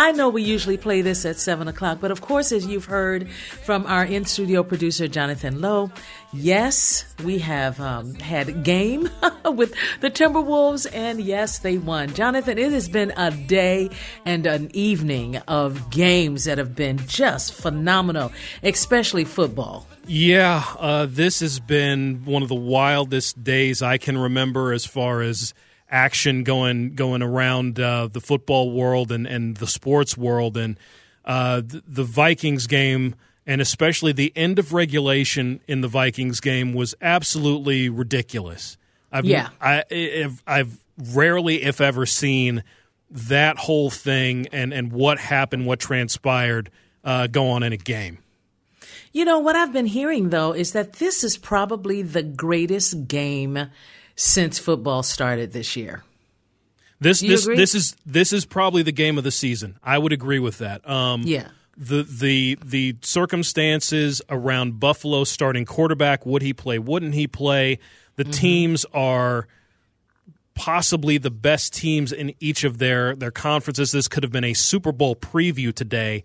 I know we usually play this at 7 o'clock, but of course, as you've heard from our in studio producer, Jonathan Lowe, yes, we have um, had game with the Timberwolves, and yes, they won. Jonathan, it has been a day and an evening of games that have been just phenomenal, especially football. Yeah, uh, this has been one of the wildest days I can remember as far as action going going around uh, the football world and, and the sports world and uh, the, the, Vikings game and especially the end of regulation in the Vikings game was absolutely ridiculous. I've, yeah, I, I've, I've rarely, if ever, seen that whole thing and and what happened, what transpired, uh, go on in a game. You know what I've been hearing though is that this is probably the greatest game since football started this year. This this agree? this is this is probably the game of the season. I would agree with that. Um, yeah. The the the circumstances around Buffalo starting quarterback, would he play? Wouldn't he play? The mm-hmm. teams are possibly the best teams in each of their their conferences. This could have been a Super Bowl preview today.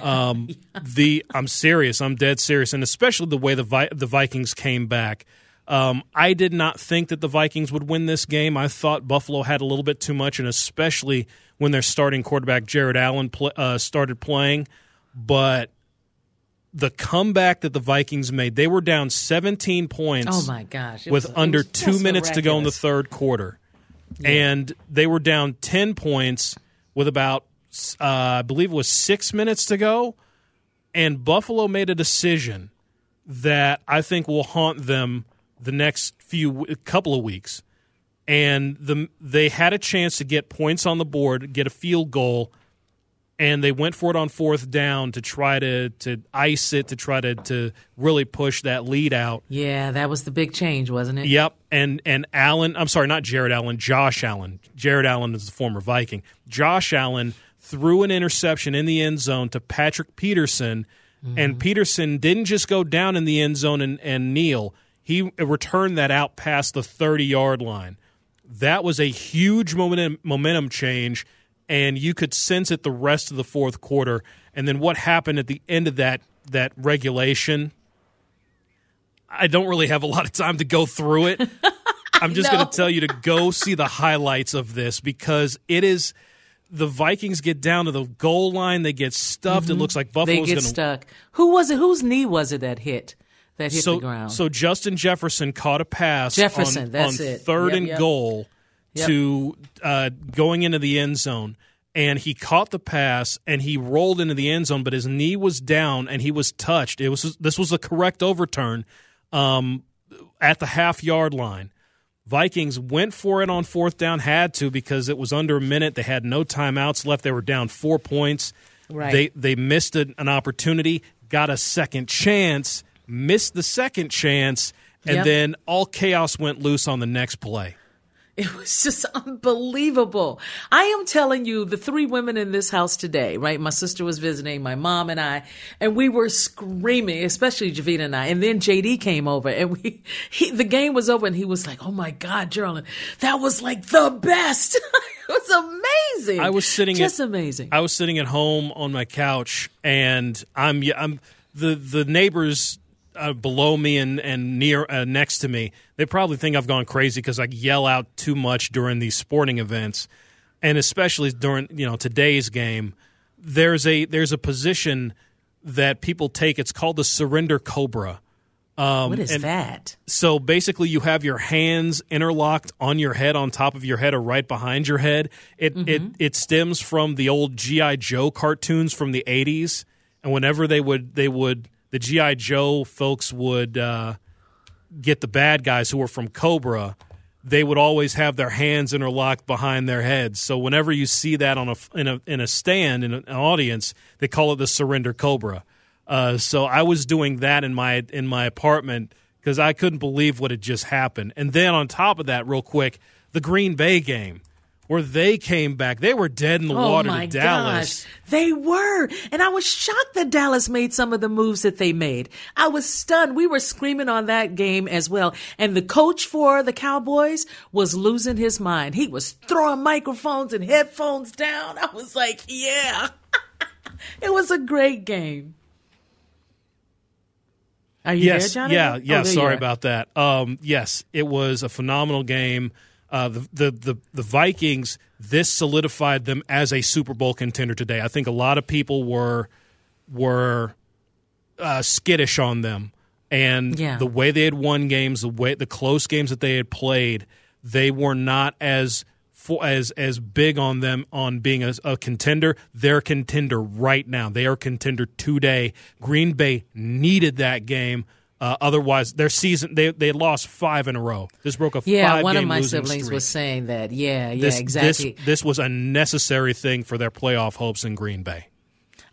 Um, yeah. The I'm serious. I'm dead serious, and especially the way the Vi- the Vikings came back. Um, I did not think that the Vikings would win this game. I thought Buffalo had a little bit too much, and especially when their starting quarterback Jared Allen uh, started playing. But the comeback that the Vikings made, they were down 17 points. Oh my gosh! with was, under two minutes miraculous. to go in the third quarter, yeah. and they were down 10 points with about, uh, I believe it was six minutes to go, and Buffalo made a decision that I think will haunt them the next few couple of weeks, and the they had a chance to get points on the board, get a field goal, and they went for it on fourth down to try to to ice it to try to to really push that lead out. Yeah, that was the big change, wasn't it? Yep, and and Allen, I'm sorry, not Jared Allen, Josh Allen. Jared Allen is the former Viking. Josh Allen threw an interception in the end zone to Patrick Peterson. Mm-hmm. And Peterson didn't just go down in the end zone and, and kneel. He returned that out past the 30 yard line. That was a huge momentum, momentum change, and you could sense it the rest of the fourth quarter. And then what happened at the end of that that regulation? I don't really have a lot of time to go through it. I'm just no. going to tell you to go see the highlights of this because it is the Vikings get down to the goal line, they get stuffed. Mm-hmm. It looks like Buffalo's going to stuck. Who was it? Whose knee was it that hit? That hit so, the ground. So Justin Jefferson caught a pass Jefferson, on, that's on it. third yep, and yep. goal yep. to uh, going into the end zone. And he caught the pass and he rolled into the end zone, but his knee was down and he was touched. It was this was the correct overturn um, at the half yard line. Vikings went for it on fourth down, had to because it was under a minute. They had no timeouts left. They were down four points. Right. They they missed an opportunity, got a second chance, missed the second chance, and Yep. then all chaos went loose on the next play. It was just unbelievable. I am telling you, the three women in this house today, right? My sister was visiting, my mom and I, and we were screaming, especially Javita and I. And then JD came over and we, he, the game was over and he was like, Oh my God, Geraldine, that was like the best. it was amazing. I was sitting just at, amazing. I was sitting at home on my couch, and I'm I'm the the neighbors uh, below me and and near uh, next to me. They probably think I've gone crazy because I yell out too much during these sporting events, and especially during you know today's game. there's a there's a position that people take. It's called the surrender cobra. Um, what is that? So basically, you have your hands interlocked on your head, on top of your head, or right behind your head. It Mm-hmm. it it stems from the old GI Joe cartoons from the '80s, and whenever they would they would the GI Joe folks would uh, get the bad guys who were from Cobra. They would always have their hands interlocked behind their heads. So whenever you see that on a in a in a stand in an audience, they call it the surrender cobra. Uh, so I was doing that in my in my apartment because I couldn't believe what had just happened. And then on top of that, real quick, the Green Bay game where they came back, they were dead in the Oh water my to Dallas. gosh, they were, and I was shocked that Dallas made some of the moves that they made. I was stunned. We were screaming on that game as well, and the coach for the Cowboys was losing his mind. He was throwing microphones and headphones down. I was like, yeah, it was a great game. Are you yes, there, Johnny? yeah, Oh, yeah. you sorry about that. Um, yes, it was a phenomenal game. Uh, the, the the the Vikings. This solidified them as a Super Bowl contender today. I think a lot of people were were uh, skittish on them, and Yeah. the way they had won games, the way the close games that they had played, they were not as for, as as big on them on being a, a contender. They're a contender right now. They are a contender today. Green Bay needed that game. Uh, otherwise, their season they they lost five in a row. This broke a Yeah, five one of my siblings streak. was saying that. Yeah, yeah, this, exactly. This, this was a necessary thing for their playoff hopes in Green Bay.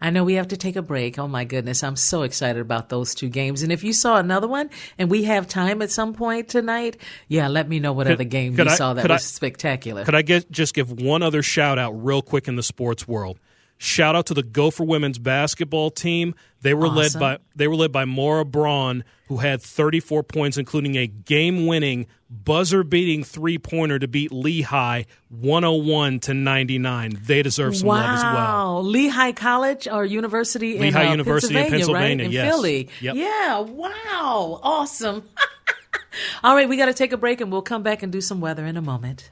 I know we have to take a break. Oh my goodness, I'm so excited about those two games. And if you saw another one and we have time at some point tonight, yeah, let me know what other game you I- saw that could I- was spectacular. Could I get just give one other shout out real quick in the sports world? Shout out to the Gopher women's basketball team. They were led by they were led by Mara Braun, who had 34 points, including a game-winning, buzzer-beating three-pointer to beat Lehigh 101 to 99. They deserve some wow. love as well. Lehigh College or University in Lehigh uh, University in Pennsylvania, Pennsylvania, right? In yes. Philly. Yep. Yeah, wow. Awesome. All right, we got to take a break and we'll come back and do some weather in a moment.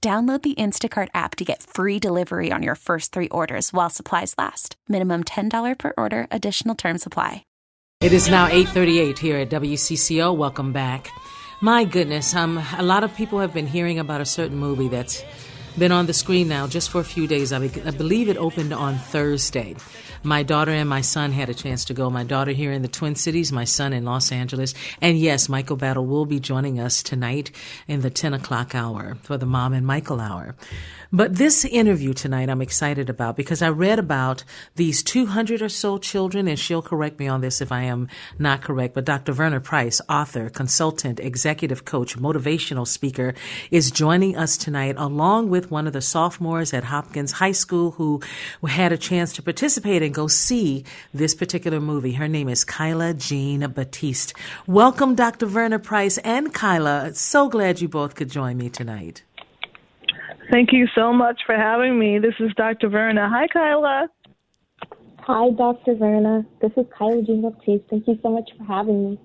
Download the Instacart app to get free delivery on your first three orders while supplies last. Minimum $10 per order, additional term supply. It is now 8:38 here at WCCO. Welcome back. My goodness, um, a lot of people have been hearing about a certain movie that's been on the screen now just for a few days. I, be- I believe it opened on Thursday. My daughter and my son had a chance to go. My daughter here in the Twin Cities, my son in Los Angeles. And yes, Michael Battle will be joining us tonight in the 10 o'clock hour for the Mom and Michael hour. But this interview tonight I'm excited about because I read about these 200 or so children, and she'll correct me on this if I am not correct, but Dr. Verna Price, author, consultant, executive coach, motivational speaker, is joining us tonight along with one of the sophomores at Hopkins High School who had a chance to participate and go see this particular movie. Her name is Kyla Jean Batiste. Welcome, Dr. Verna Price and Kyla. So glad you both could join me tonight. Thank you so much for having me. This is Dr. Verna. Hi, Kyla. Hi, Dr. Verna. This is Kyla Jean Baptiste. Thank you so much for having me.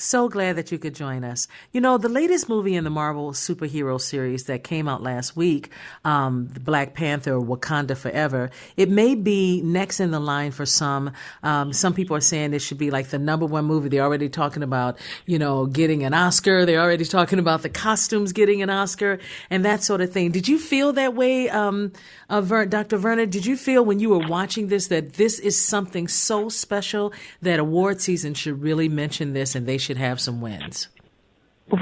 So glad that you could join us. You know, the latest movie in the Marvel superhero series that came out last week, um, Black Panther, Wakanda Forever, it may be next in the line for some. Um, some people are saying this should be like the number one movie. They're already talking about, you know, getting an Oscar. They're already talking about the costumes getting an Oscar and that sort of thing. Did you feel that way, um, uh, Ver- Dr. Verna? Did you feel when you were watching this that this is something so special that award season should really mention this and they should have some wins?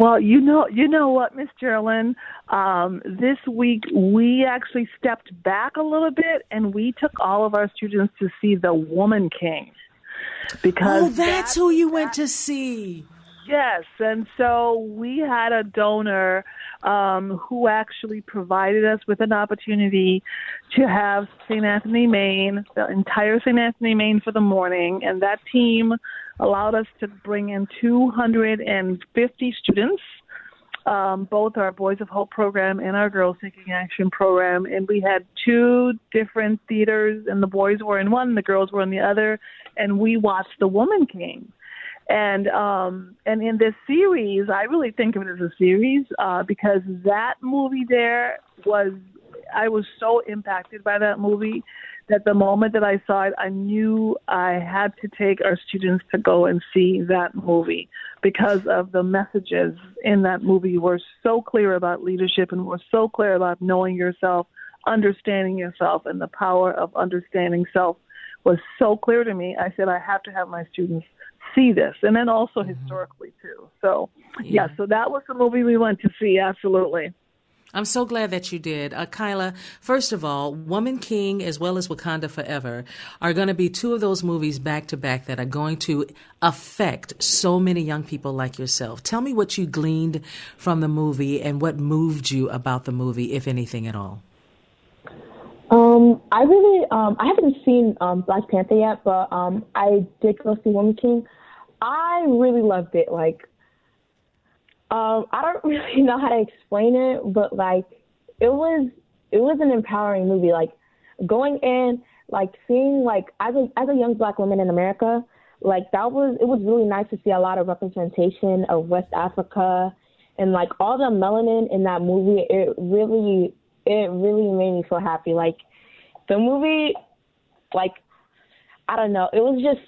Well, you know, you know what, Miss Gerlin. Um, this week we actually stepped back a little bit and we took all of our students to see The Woman King. Because Oh, that's who you went to see. Yes, and so we had a donor um, who actually provided us with an opportunity to have St. Anthony, Main, the entire St. Anthony, Main for the morning. And that team allowed us to bring in 250 students um, both our Boys of Hope program and our Girls Taking Action program. And we had two different theaters, and the boys were in one, the girls were in the other, and we watched The Woman King. And um, and in this series, I really think of it as a series uh, because that movie there was I was so impacted by that movie that the moment that I saw it, I knew I had to take our students to go and see that movie because of the messages in that movie were so clear about leadership and were so clear about knowing yourself, understanding yourself, and the power of understanding self was so clear to me. I said, I have to have my students see this. And then also mm-hmm. historically, too. So, yeah. yeah, so that was the movie we went to see, absolutely. I'm so glad that you did. Uh, Kyla, first of all, Woman King as well as Wakanda Forever are going to be two of those movies back to back that are going to affect so many young people like yourself. Tell me what you gleaned from the movie and what moved you about the movie, if anything at all. Um, I really, um, I haven't seen um, Black Panther yet, but um, I did go see Woman King. I really loved it. Like, um, I don't really know how to explain it, but like it was it was an empowering movie. Like going in, like seeing like as a as a young black woman in America, like that was it was really nice to see a lot of representation of West Africa and like all the melanin in that movie. It really it really made me feel happy. Like the movie, like I don't know, it was just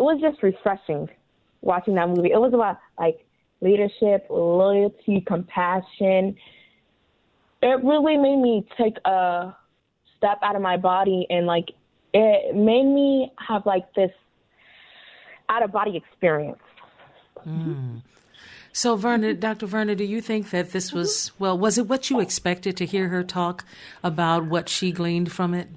it was just refreshing watching that movie. It was about like leadership, loyalty, compassion. It really made me take a step out of my body and like it made me have like this out of body experience. Mm. So, Verna, Dr. Verna, do you think that this was, well, was it what you expected to hear her talk about what she gleaned from it?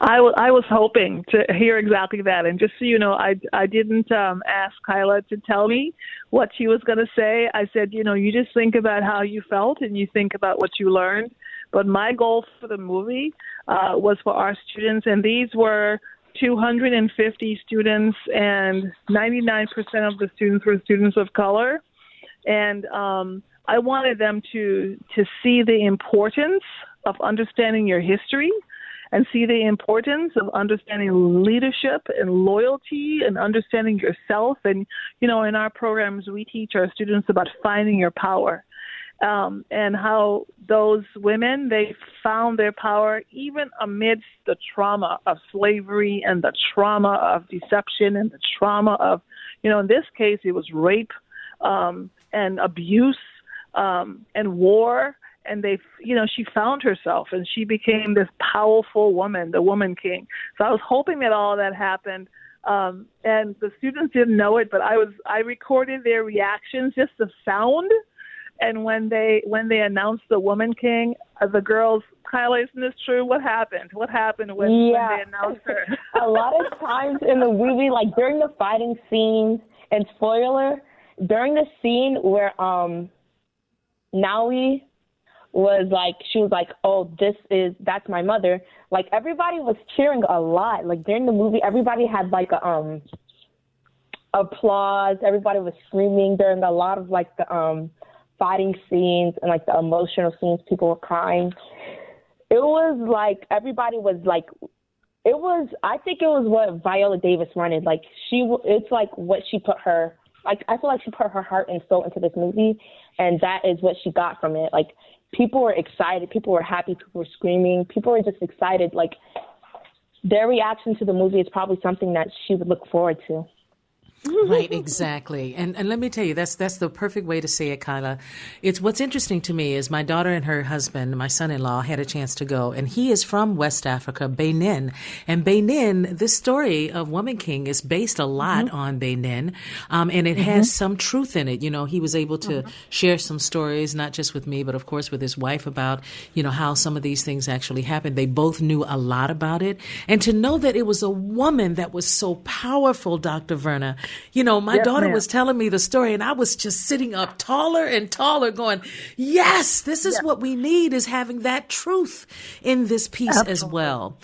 I, w- I was hoping to hear exactly that. And just so you know, I, I didn't um, ask Kyla to tell me what she was going to say. I said, you know, you just think about how you felt and you think about what you learned. But my goal for the movie uh, was for our students, and these were 250 students, and 99% of the students were students of color. And um, I wanted them to to see the importance of understanding your history and see the importance of understanding leadership and loyalty and understanding yourself. And, you know, in our programs, we teach our students about finding your power. Um, and how those women they found their power even amidst the trauma of slavery and the trauma of deception and the trauma of you know in this case it was rape um, and abuse um, and war and they you know she found herself and she became this powerful woman the woman king so i was hoping that all of that happened um and the students didn't know it but i was i recorded their reactions just the sound and when they when they announced the woman king uh, the girls Kyla, isn't this true? What happened? What happened when, yeah. when they announced her? a lot of times in the movie, like during the fighting scenes, and spoiler, during the scene where um was like she was like, "Oh, this is that's my mother." Like everybody was cheering a lot. Like during the movie, everybody had like a um applause. Everybody was screaming during a lot of like the um fighting scenes and like the emotional scenes. People were crying. It was like everybody was like it was I think it was what Viola Davis wanted. Like she it's like what she put her like I feel like she put her heart and soul into this movie and that is what she got from it. Like people were excited, people were happy, people were screaming, people were just excited. Like their reaction to the movie is probably something that she would look forward to right, exactly. And and let me tell you, that's that's the perfect way to say it, Kyla. It's what's interesting to me is my daughter and her husband, my son-in-law, had a chance to go, and he is from West Africa, Benin. And Benin, this story of Woman King is based a lot mm-hmm. on Benin, um, and it mm-hmm. has some truth in it. You know, he was able to mm-hmm. share some stories, not just with me, but of course with his wife about you know how some of these things actually happened. They both knew a lot about it, and to know that it was a woman that was so powerful, Dr. Verna You know, my Yes, daughter ma'am. was telling me the story and I was just sitting up taller and taller going, yes, this is what we need is having that truth in this piece as well.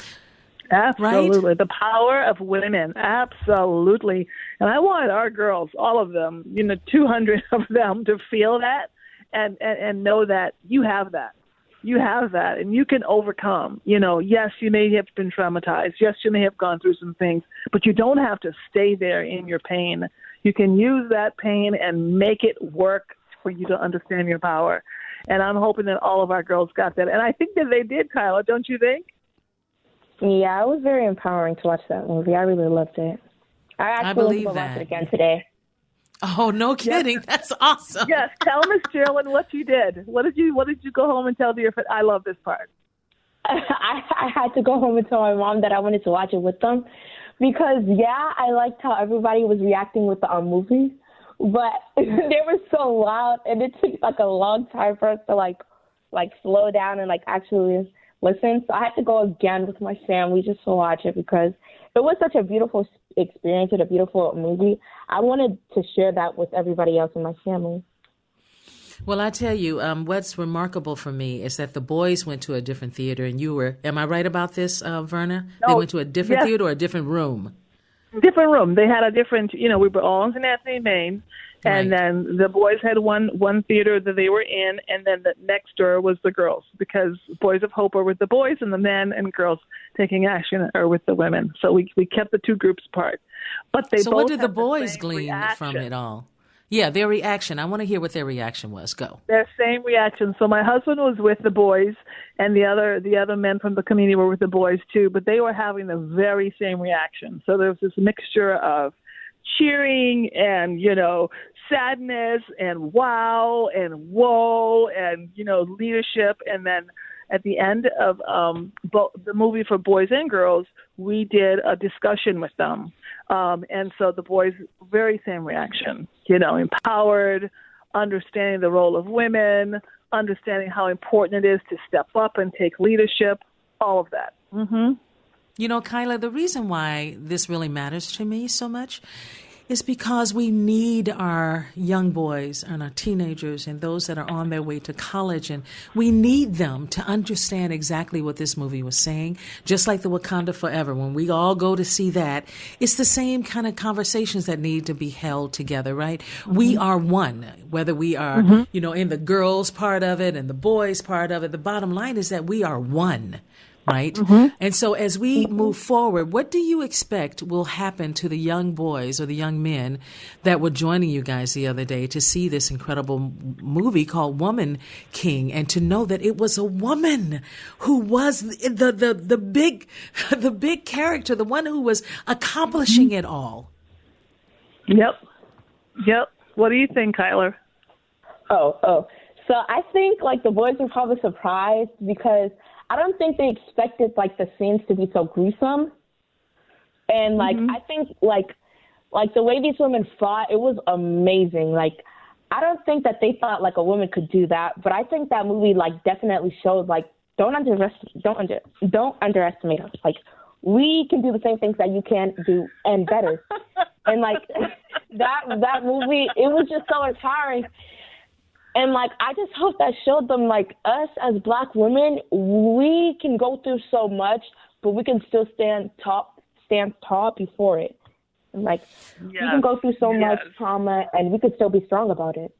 Absolutely. The power of women. Absolutely. And I want our girls, all of them, you know, 200 of them to feel that and, and, and know that you have that. You have that and you can overcome. You know, yes, you may have been traumatized. Yes, you may have gone through some things, but you don't have to stay there in your pain. You can use that pain and make it work for you to understand your power. And I'm hoping that all of our girls got that. And I think that they did, Kyla, don't you think? Yeah, it was very empowering to watch that movie. I really loved it. I actually believe will watch that. it again today. Oh, no kidding. That's awesome. yes, tell Miss Geraldine what you did. What did you What did you go home and tell your friend? I love this part. I, I had to go home and tell my mom that I wanted to watch it with them because yeah, I liked how everybody was reacting with the um, movie, but they were so loud and it took like a long time for us to like like slow down and like actually listen. So I had to go again with my family just to watch it because it was such a beautiful s- experience and a beautiful movie. I wanted to share that with everybody else in my family. Well, I tell you, um, what's remarkable for me is that the boys went to a different theater, and you were. Am I right about this, uh, Verna? they went to a different yes. theater or a different room. Different room. They had a different. You know, we were all in St. Anthony, Main, and Right. then the boys had one one theater that they were in, and then the next door was the girls because Boys of Hope are with the boys, and the men and girls taking action are with the women. So we we kept the two groups apart. But they so, what did the boys glean from it all? Yeah, their reaction. I want to hear what their reaction was. Go. their same reaction. So my husband was with the boys, and the other the other men from the community were with the boys too. But they were having the very same reaction. So there was this mixture of cheering and you know sadness and wow and whoa and you know leadership and then at the end of um bo- the movie for boys and girls we did a discussion with them. Um and so the boys very same reaction you know empowered understanding the role of women understanding how important it is to step up and take leadership all of that. Mhm You know, Kyla, the reason why this really matters to me so much is because we need our young boys and our teenagers and those that are on their way to college and we need them to understand exactly what this movie was saying. Just like the wakanda forever when we all go to see that it's the same kind of conversations that need to be held together right? We mm-hmm. are one whether we are mm-hmm. you know in the girls part of it and the boys part of it. The bottom line is that we are one right? Mm-hmm. And so as we mm-hmm. move forward, what do you expect will happen to the young boys or the young men that were joining you guys the other day to see this incredible movie called Woman King and to know that it was a woman who was the the the big the big character, the one who was accomplishing mm-hmm. it all. yep yep what do you think kyler Oh, oh. So I think like the boys were probably surprised because I don't think they expected like the scenes to be so gruesome. And like mm-hmm. I think like like the way these women fought, it was amazing. Like I don't think that they thought like a woman could do that, but I think that movie like definitely showed like don't underestimate don't under don't underestimate us. Like we can do the same things that you can do and better. and like that that movie, it was just so empowering. And like I just hope that showed them like us as black women, we can go through so much, but we can still stand top stand tall before it. And like we can go through so much trauma and we could still be strong about it.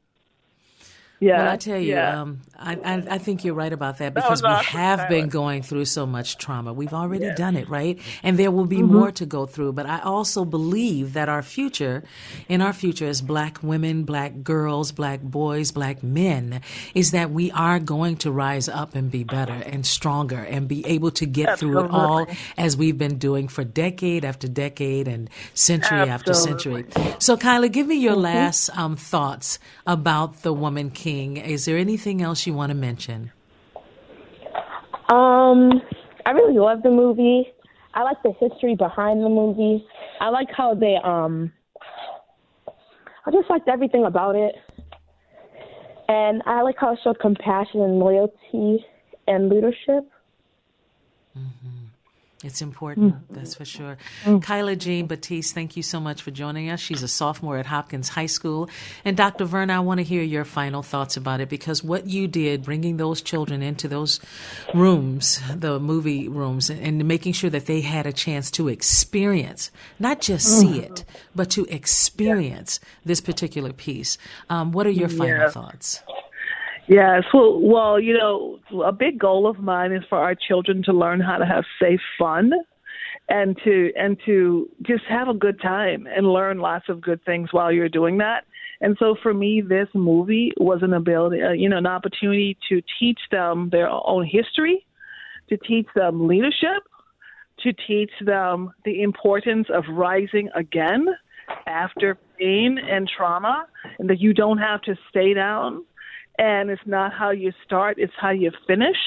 Yeah Well, I tell you, yeah. um, I, I, I think you're right about that That because was we awesome, have been going through so much trauma. We've already done it, right? And there will be more to go through. But I also believe that our future, in our future as black women, black girls, black boys, black men, is that we are going to rise up and be better and stronger and be able to get through it all as we've been doing for decade after decade and century after century. So, Kyla, give me your last um, thoughts about the Woman King. Is there anything else you want to mention? Um, I really love the movie. I like the history behind the movie. I like how they um I just liked everything about it. And I like how it showed compassion and loyalty and leadership. It's important, mm. that's for sure. Mm. Kyla Jean Batiste, thank you so much for joining us. She's a sophomore at Hopkins High School. And Dr. Verna, I want to hear your final thoughts about it because what you did, bringing those children into those rooms, the movie rooms, and making sure that they had a chance to experience, not just mm. see it, but to experience this particular piece. Um, what are your final Yeah. thoughts? Yes. Well, well, you know, a big goal of mine is for our children to learn how to have safe fun and to and to just have a good time and learn lots of good things while you're doing that. And so for me, this movie was an ability, uh, you know, an opportunity to teach them their own history, to teach them leadership, to teach them the importance of rising again after pain and trauma, and that you don't have to stay down. And it's not how you start, it's how you finish.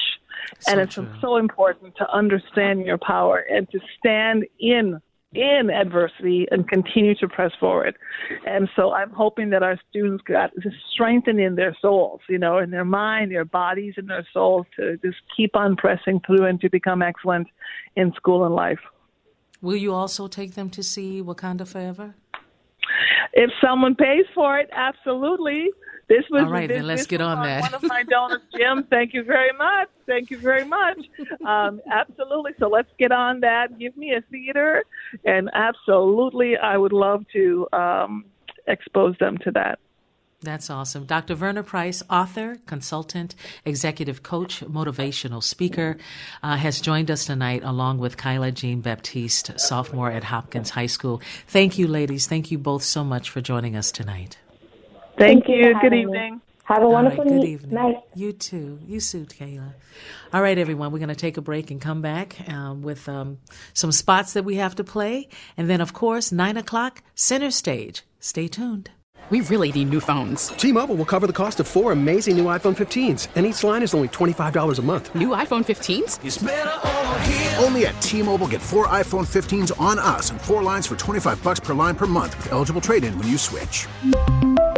and it's so important to understand your power and to stand in in adversity and continue to press forward. And so I'm hoping that our students got to strengthen in their souls, you know, in their mind, their bodies, and their souls to just keep on pressing through and to become excellent in school and life. Will you also take them to see Wakanda Forever? If someone pays for it, absolutely. This was All right, this, then let's get on that. One of my donors, Jim. Thank you very much. Thank you very much. Um, absolutely. So let's get on that. Give me a theater, and absolutely, I would love to um, expose them to that. That's awesome. Dr. Verna Price, author, consultant, executive coach, motivational speaker, uh, has joined us tonight along with Kyla Jean Baptiste, sophomore at Hopkins High School. Thank you, ladies. Thank you both so much for joining us tonight. Thank, Thank you you. Good having me. evening. Have a All right, wonderful good evening. night. You too. You too, Kayla. All right, everyone. We're going to take a break and come back um, with um, some spots that we have to play. And then, of course, 9 o'clock, center stage. Stay tuned. We really need new phones. T-Mobile will cover the cost of four amazing new iPhone 15s, and each line is only $25 a month. New iPhone 15s? Only at T-Mobile get four iPhone 15s on us and four lines for 25 bucks per line per month with eligible trade-in when you switch.